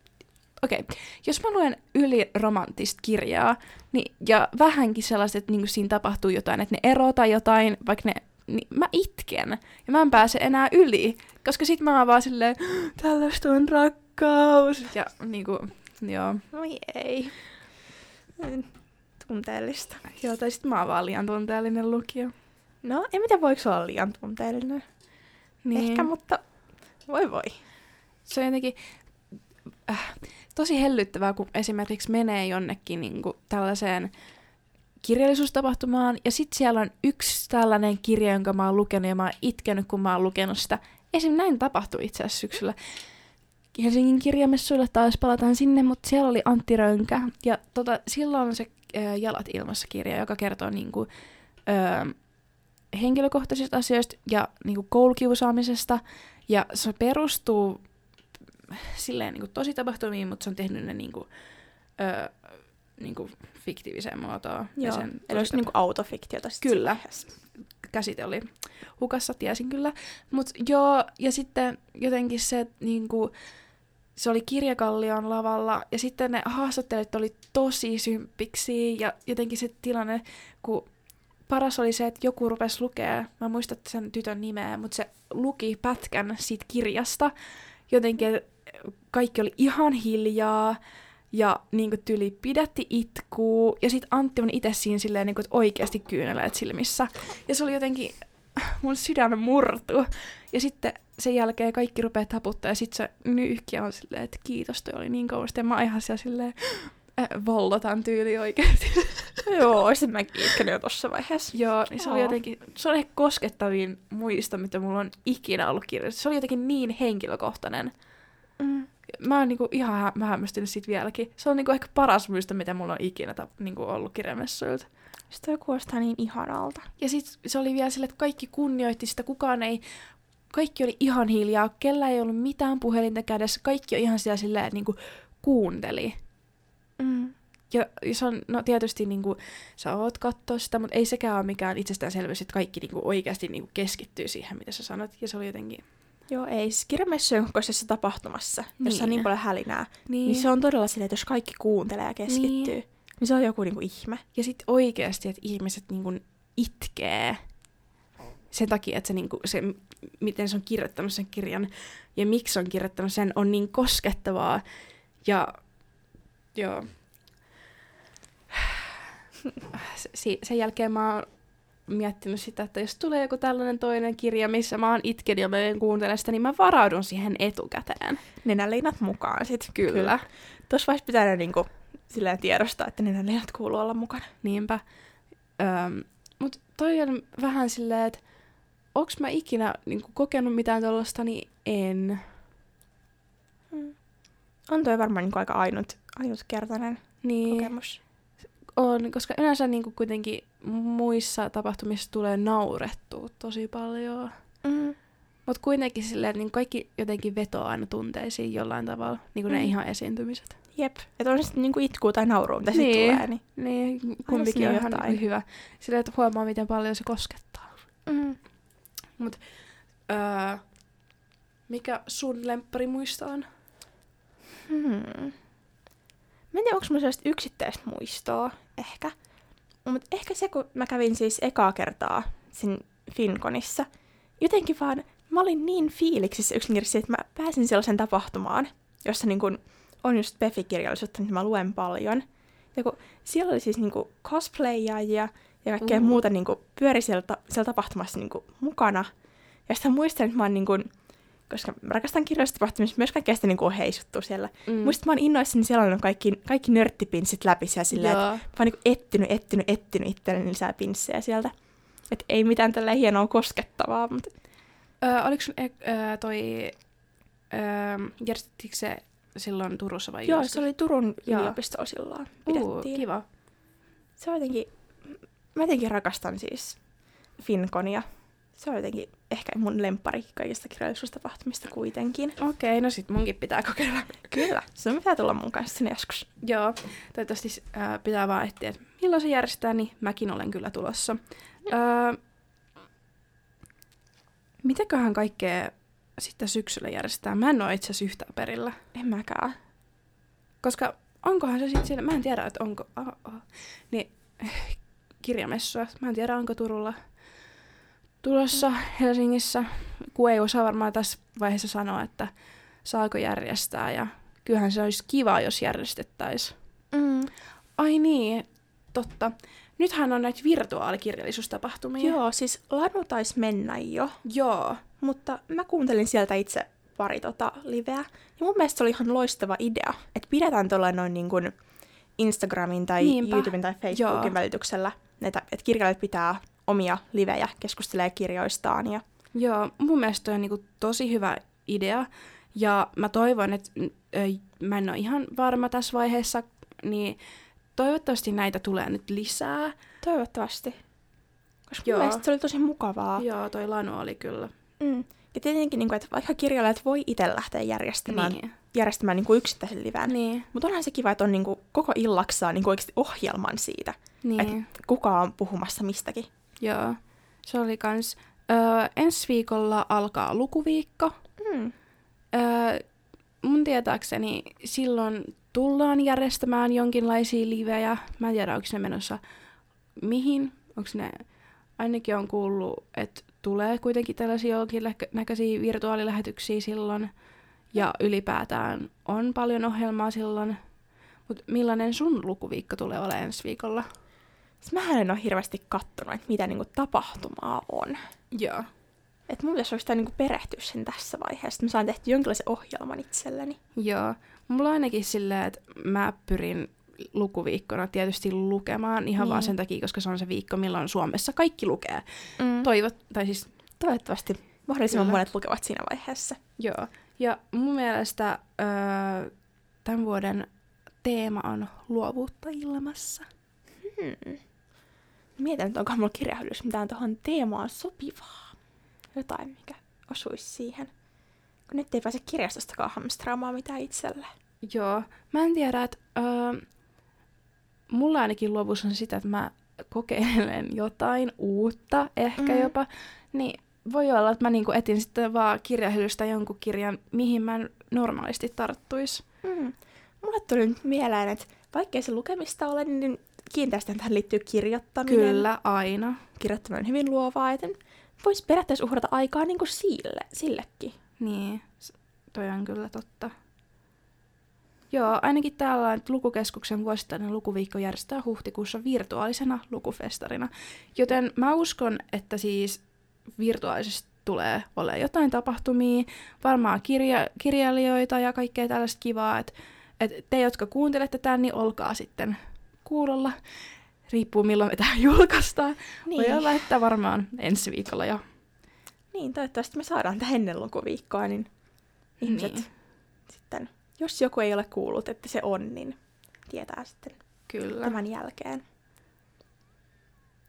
Speaker 2: okei, okay. jos mä luen yliromantista kirjaa, niin, ja vähänkin sellaista, että niin siinä tapahtuu jotain, että ne erota jotain, vaikka ne niin mä itken. Ja mä en pääse enää yli. Koska sit mä oon vaan silleen, tällaista on rakkaus. Ja niinku, joo.
Speaker 1: Oi ei. Tunteellista.
Speaker 2: Joo, tai sit mä oon vaan liian tunteellinen lukija.
Speaker 1: No, en mitä voiko olla liian tunteellinen. Niin. Ehkä, mutta voi voi.
Speaker 2: Se on jotenkin äh, tosi hellyttävää, kun esimerkiksi menee jonnekin niin kuin, tällaiseen kirjallisuustapahtumaan, ja sitten siellä on yksi tällainen kirja, jonka mä oon lukenut, ja mä oon itkenyt, kun mä oon lukenut sitä. Esim. näin tapahtui itse asiassa syksyllä. Helsingin kirjamessuille taas palataan sinne, mutta siellä oli Antti Rönkä, ja tota, silloin on se äh, Jalat ilmassa kirja, joka kertoo niinku, äh, henkilökohtaisista asioista ja niinku, koulukiusaamisesta, ja se perustuu silleen niin kuin tosi tapahtumiin, mutta se on tehnyt ne niin kuin, öö, niin kuin fiktiiviseen muotoon.
Speaker 1: Joo, ja sen eli olisi niin kuin autofiktiota.
Speaker 2: Kyllä. Käsite oli hukassa, tiesin kyllä. Mutta joo, ja sitten jotenkin se, niin kuin, se oli kirjakallion lavalla, ja sitten ne haastattelijat oli tosi symppiksi, ja jotenkin se tilanne, kun paras oli se, että joku rupesi lukea, mä muistan sen tytön nimeä, mutta se luki pätkän siitä kirjasta, jotenkin kaikki oli ihan hiljaa, ja niin kuin, tyli pidätti itkuu, ja sitten Antti on itse siinä silleen, niin kuin, että oikeasti kyyneleet silmissä. Ja se oli jotenkin, mun sydän murtu. Ja sitten sen jälkeen kaikki rupeaa taputtaa, ja sitten se nyyhkiä on silleen, että kiitos, toi oli niin kauheasti. Ja mä ihan siellä silleen, äh, vollotan tyyli oikeasti.
Speaker 1: Joo, olisin mäkin itkenyt jo tuossa vaiheessa.
Speaker 2: Joo, niin se oli jotenkin, se oli ehkä koskettavin muista, mitä mulla on ikinä ollut kirjoitettu. Se oli jotenkin niin henkilökohtainen. Mm. Mä oon niinku ihan mä hämmästynyt siitä vieläkin. Se on niinku ehkä paras muista, mitä mulla on ikinä ta, niinku ollut kirjamessuilta.
Speaker 1: Sitä kuulostaa niin ihanalta.
Speaker 2: Ja sit se oli vielä sille, että kaikki kunnioitti sitä, kukaan ei kaikki oli ihan hiljaa, kellä ei ollut mitään puhelinta kädessä, kaikki on ihan siellä silleen, että niinku kuunteli. Mm. Ja, ja se on, no tietysti niinku, sä oot katsoa sitä, mutta ei sekään ole mikään itsestäänselvyys, että kaikki niinku oikeasti niinku keskittyy siihen, mitä sä sanot. Ja se oli jotenkin
Speaker 1: Joo, ei. Siis kirjamessujen kokoisessa tapahtumassa, niin. jossa on niin paljon hälinää, niin. niin se on todella silleen, että jos kaikki kuuntelee ja keskittyy, niin, niin se on joku niinku ihme.
Speaker 2: Ja sitten oikeasti, että ihmiset niinku itkee sen takia, että se, niinku, se, miten se on kirjoittanut sen kirjan ja miksi on kirjoittanut sen, on niin koskettavaa. Ja joo. Sen jälkeen mä oon miettinyt sitä, että jos tulee joku tällainen toinen kirja, missä mä oon itken ja mä kuuntele sitä, niin mä varaudun siihen etukäteen.
Speaker 1: Nenäliinat mukaan sit.
Speaker 2: Kyllä. Kyllä.
Speaker 1: Tuossa vaiheessa pitää niinku silleen tiedostaa, että nenäliinat kuuluu olla mukana.
Speaker 2: Niinpä. Öm, mut toi on vähän silleen, että onks mä ikinä niinku, kokenut mitään tollasta, niin en.
Speaker 1: Hmm. On toi varmaan niinku aika ainut, ainutkertainen niin. kokemus
Speaker 2: on, koska yleensä niin kuin kuitenkin muissa tapahtumissa tulee naurettua tosi paljon. Mm. Mutta kuitenkin silleen, niin kaikki jotenkin vetoaa aina tunteisiin jollain tavalla, niin kuin mm. ne ihan esiintymiset.
Speaker 1: Jep. Että on sitten niinku itkuu tai naurua, mitä niin. tulee. Niin,
Speaker 2: niin kumpikin on ihan niin hyvä. Silleen, että huomaa, miten paljon se koskettaa. Mm. Mut, öö, mikä sun lemppari muista on?
Speaker 1: Hmm. Mä en tiedä, onko mulla sellaista yksittäistä muistoa, ehkä. Mutta ehkä se, kun mä kävin siis ekaa kertaa siinä Finkonissa, jotenkin vaan mä olin niin fiiliksissä yksinkertaisesti, että mä pääsin sellaisen tapahtumaan, jossa niin kun on just Pefi-kirjallisuutta, niin mä luen paljon. Ja kun siellä oli siis niin cosplayaajia ja kaikkea uh. muuta niin pyöri siellä, ta- siellä tapahtumassa niin mukana. Ja sitten muistan, että mä oon niin kun, koska mä rakastan kirjallisuustapahtumia, myös kaikkea sitä niinku heisuttuu siellä. Mm. Muistat, mä oon innoissani siellä on kaikki, kaikki nörttipinssit läpi siellä silleen, että mä oon niinku ettinyt, ettinyt, ettinyt itselleni lisää pinssejä sieltä. Että ei mitään tällä hienoa koskettavaa, mutta...
Speaker 2: Öö, oliko sun e- öö, toi... Öö, järjestettiinkö se silloin Turussa vai
Speaker 1: Joo, se oli Turun yliopistolla silloin.
Speaker 2: Pidettiin. Uh, kiva.
Speaker 1: Se on jotenkin... Mä jotenkin rakastan siis Finkonia se on jotenkin ehkä mun lempari kaikista kirjallisuustapahtumista kuitenkin.
Speaker 2: Okei, okay, no sit munkin pitää kokeilla.
Speaker 1: Kyllä, se pitää tulla mun kanssa sinne joskus.
Speaker 2: Joo, toivottavasti äh, pitää vaan etsiä, että milloin se järjestetään, niin mäkin olen kyllä tulossa. Äh, mitäköhän kaikkea sitten syksyllä järjestetään? Mä en ole itse asiassa yhtään perillä.
Speaker 1: En mäkään.
Speaker 2: Koska onkohan se sitten siellä, mä en tiedä, että onko, oh, oh. niin kirjamessua, mä en tiedä, onko Turulla tulossa Helsingissä, kun ei osaa varmaan tässä vaiheessa sanoa, että saako järjestää ja kyllähän se olisi kiva, jos järjestettäisiin.
Speaker 1: Mm.
Speaker 2: Ai niin, totta. Nythän on näitä virtuaalikirjallisuustapahtumia.
Speaker 1: Joo, siis Lanu taisi mennä jo,
Speaker 2: Joo.
Speaker 1: mutta mä kuuntelin sieltä itse pari tota liveä. Ja mun mielestä se oli ihan loistava idea, että pidetään tuolla noin niin kuin Instagramin tai
Speaker 2: Niinpä.
Speaker 1: YouTuben tai Facebookin
Speaker 2: Joo.
Speaker 1: välityksellä, että, että kirjailijat pitää omia livejä, keskustelee kirjoistaan ja
Speaker 2: Joo, mun mielestä toi on niinku tosi hyvä idea. Ja mä toivon, että ö, mä en ole ihan varma tässä vaiheessa, niin toivottavasti näitä tulee nyt lisää.
Speaker 1: toivottavasti. Koska
Speaker 2: Joo.
Speaker 1: mun mielestä se oli tosi mukavaa.
Speaker 2: Joo, toi Lanu oli kyllä.
Speaker 1: Mm. Ja tietenkin, niin kuin, että vaikka kirjailijat voi itse lähteä järjestämään,
Speaker 2: Niin.
Speaker 1: järjestämään niin kuin yksittäisen livän,
Speaker 2: Niin.
Speaker 1: mutta onhan se kiva, että on niin kuin, koko illaksaan niin kuin oikeasti ohjelman siitä,
Speaker 2: niin.
Speaker 1: että kuka on puhumassa mistäkin.
Speaker 2: Joo. Se oli kans... Öö, ensi viikolla alkaa lukuviikko.
Speaker 1: Mm.
Speaker 2: Öö, mun tietääkseni silloin tullaan järjestämään jonkinlaisia livejä. Mä en tiedä, onko ne menossa mihin. Onko ne... Ainakin on kuullut, että tulee kuitenkin tällaisia jonkinnäköisiä virtuaalilähetyksiä silloin. Ja ylipäätään on paljon ohjelmaa silloin. Mutta millainen sun lukuviikko tulee olemaan ensi viikolla?
Speaker 1: Siis mähän en ole hirveästi kattonut, että mitä niin kuin, tapahtumaa on.
Speaker 2: Joo.
Speaker 1: Että mun pitäisi oikeastaan niin kuin, perehtyä sen tässä vaiheessa, mä saan tehty jonkinlaisen ohjelman itselleni.
Speaker 2: Joo. Mulla on ainakin silleen, että mä pyrin lukuviikkona tietysti lukemaan ihan niin. vaan sen takia, koska se on se viikko, milloin Suomessa kaikki lukee.
Speaker 1: Mm.
Speaker 2: Toivot, tai siis,
Speaker 1: Toivottavasti mahdollisimman
Speaker 2: Kyllä.
Speaker 1: monet lukevat siinä vaiheessa.
Speaker 2: joo. Ja mun mielestä öö, tämän vuoden teema on luovuutta ilmassa.
Speaker 1: Hmm. Mietin, että onko mulla kirjahyllyssä mitään tuohon teemaan sopivaa. Jotain, mikä osuisi siihen. Kun nyt ei pääse kirjastostakaan hamstraamaan mitään itselle.
Speaker 2: Joo. Mä en tiedä, että öö, mulla ainakin luovuus on sitä, että mä kokeilen jotain uutta, ehkä
Speaker 1: Mm.
Speaker 2: mm. jopa. Niin voi olla, että mä niinku etin sitten vaan kirjahyllystä jonkun kirjan, mihin mä normaalisti tarttuisi.
Speaker 1: Mm. Mulle tuli nyt mieleen, että vaikkei se lukemista ole, niin kiinteästi tähän liittyy kirjoittaminen.
Speaker 2: Kyllä, aina.
Speaker 1: Kirjoittaminen on hyvin luovaa, joten voisi periaatteessa uhrata aikaa niin kuin sille, sillekin.
Speaker 2: Niin, toi on kyllä totta. Joo, ainakin täällä on, että lukukeskuksen vuosittainen lukuviikko järjestetään huhtikuussa virtuaalisena lukufestarina. Joten mä uskon, että siis virtuaalisesti tulee olemaan jotain tapahtumia, varmaan kirja, kirjailijoita ja kaikkea tällaista kivaa, että et te, jotka kuuntelette tämän, niin olkaa sitten kuulolla. Riippuu milloin me tähän julkaistaan. Niin. Voi olla, että varmaan ensi viikolla jo.
Speaker 1: Niin, toivottavasti me saadaan tähän ennen lukuviikkoa, niin ihmiset
Speaker 2: Niin.
Speaker 1: Jos joku ei ole kuullut, että se on, niin tietää sitten
Speaker 2: Kyllä.
Speaker 1: tämän jälkeen.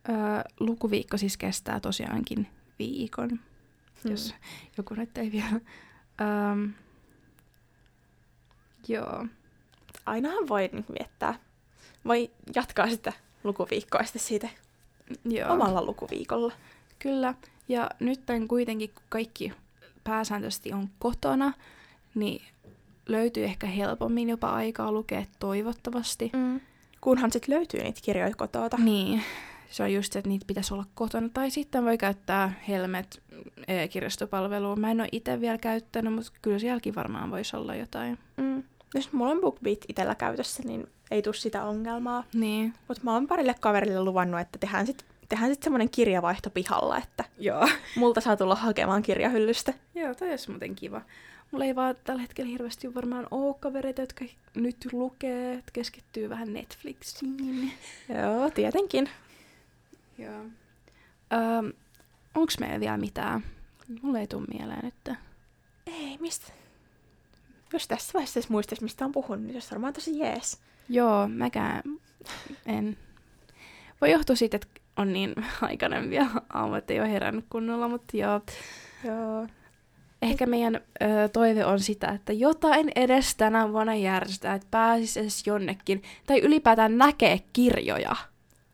Speaker 2: Öö, lukuviikko siis kestää tosiaankin viikon,
Speaker 1: Hmm.
Speaker 2: jos joku nyt ei vielä. Öö, joo.
Speaker 1: Ainahan voi niin viettää, voi jatkaa sitä lukuviikkoa sitten siitä
Speaker 2: joo.
Speaker 1: omalla lukuviikolla.
Speaker 2: Kyllä. Ja nyt kuitenkin, kun kaikki pääsääntöisesti on kotona, niin löytyy ehkä helpommin jopa aikaa lukea toivottavasti.
Speaker 1: Mm. Kunhan sitten löytyy niitä kirjoja kotoa.
Speaker 2: Niin, se on just se, että niitä pitäisi olla kotona. Tai sitten voi käyttää Helmet e-kirjastopalvelua. Mä en ole itse vielä käyttänyt, mutta kyllä sielläkin varmaan voisi olla jotain.
Speaker 1: Mm. Jos mulla on BookBeat itsellä käytössä, niin ei tule sitä ongelmaa.
Speaker 2: Niin.
Speaker 1: Mutta mä oon parille kaverille luvannut, että tehdään sitten tehdään sit semmoinen kirjavaihto pihalla, että
Speaker 2: Joo.
Speaker 1: multa saa tulla hakemaan kirjahyllystä.
Speaker 2: Joo, toi olisi muuten kiva. Mulla ei vaan tällä hetkellä hirveästi varmaan ole kavereita, jotka nyt lukee, että keskittyy vähän Netflixiin.
Speaker 1: Joo, tietenkin.
Speaker 2: Joo. Öö, onks meillä vielä mitään? Mulla ei tuu mieleen nyt.
Speaker 1: Ei, mistä? Jos tässä vaiheessa edes muistaisi, mistä on puhunut, niin se olisi varmaan tosi jees.
Speaker 2: Joo, mäkään en. Voi johtua siitä, että on niin aikainen vielä aamu, että ei ole herännyt kunnolla, mutta joo.
Speaker 1: Joo.
Speaker 2: Ehkä meidän ö, toive on sitä, että jotain edes tänä vuonna järjestetään, että pääsis edes jonnekin. Tai ylipäätään näkee kirjoja.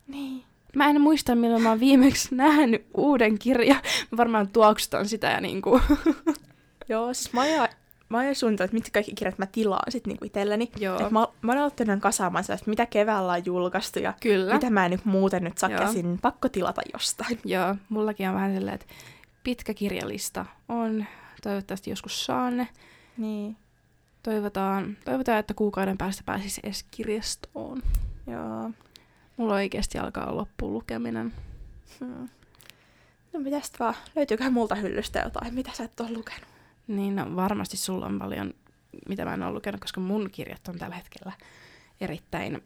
Speaker 1: Niin.
Speaker 2: Mä en muista, milloin mä oon viimeksi nähnyt uuden kirjan. Mä varmaan tuoksutan sitä ja niinku...
Speaker 1: Joo, siis mä oon, mä suunnitellut, että mitkä kaikki kirjat mä tilaan sit niinku itselleni.
Speaker 2: Joo.
Speaker 1: Et mä, mä oon aloittanut kasaamaan sellaista, mitä keväällä on julkaistu ja
Speaker 2: Kyllä.
Speaker 1: mitä mä en nyt muuten nyt saa
Speaker 2: Joo.
Speaker 1: käsin. Pakko tilata jostain.
Speaker 2: Joo, mullakin on vähän silleen, että pitkä kirjalista on. Toivottavasti joskus saan ne.
Speaker 1: Niin.
Speaker 2: Toivotaan, toivotaan, että kuukauden päästä pääsisi edes kirjastoon.
Speaker 1: Joo.
Speaker 2: Mulla oikeasti alkaa loppuun lukeminen.
Speaker 1: Hmm. No mitäs vaan, löytyyköhän multa hyllystä jotain, mitä sä et ole lukenut?
Speaker 2: Niin, no varmasti sulla on paljon, mitä mä en ole lukenut, koska mun kirjat on tällä hetkellä erittäin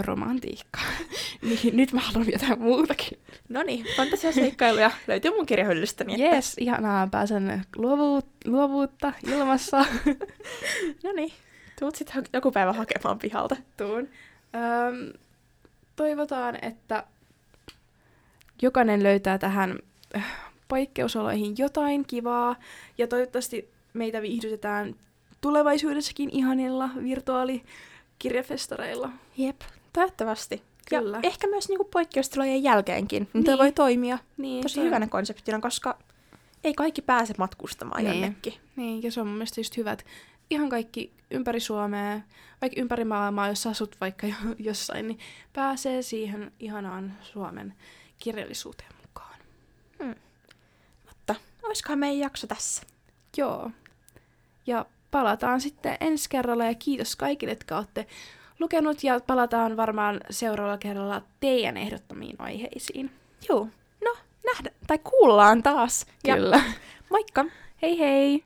Speaker 2: romantiikkaa. niin, nyt mä haluan jotain muutakin.
Speaker 1: No niin, fantasiaseikkailuja löytyy mun kirjahyllystä.
Speaker 2: Niin että... Yes, ihanaa, pääsen luovuut, luovuutta ilmassa.
Speaker 1: no niin, tuut sitten joku päivä hakemaan pihalta.
Speaker 2: Tuun. Öm, toivotaan, että jokainen löytää tähän äh, poikkeusoloihin jotain kivaa, ja toivottavasti meitä viihdytetään tulevaisuudessakin ihanilla virtuaalikirjafestareilla.
Speaker 1: Jep, toivottavasti. Kyllä. Ja ehkä myös niinku poikkeustilojen jälkeenkin. Niin. Tämä voi toimia niin, tosi toi... hyvänä konseptina, koska ei kaikki pääse matkustamaan niin. jonnekin.
Speaker 2: Niin, ja se on mun mielestä just hyvä, että ihan kaikki ympäri Suomea, vaikka ympäri maailmaa, jos asut vaikka jossain, niin pääsee siihen ihanaan Suomen kirjallisuuteen mukaan.
Speaker 1: Hmm. Mutta olisikohan meidän jakso tässä?
Speaker 2: Joo. Ja palataan sitten ensi kerralla ja kiitos kaikille, jotka olette lukenut ja palataan varmaan seuraavalla kerralla teidän ehdottamiin aiheisiin.
Speaker 1: Joo. No, nähdä tai kuullaan taas.
Speaker 2: Kyllä. Ja
Speaker 1: moikka!
Speaker 2: Hei hei!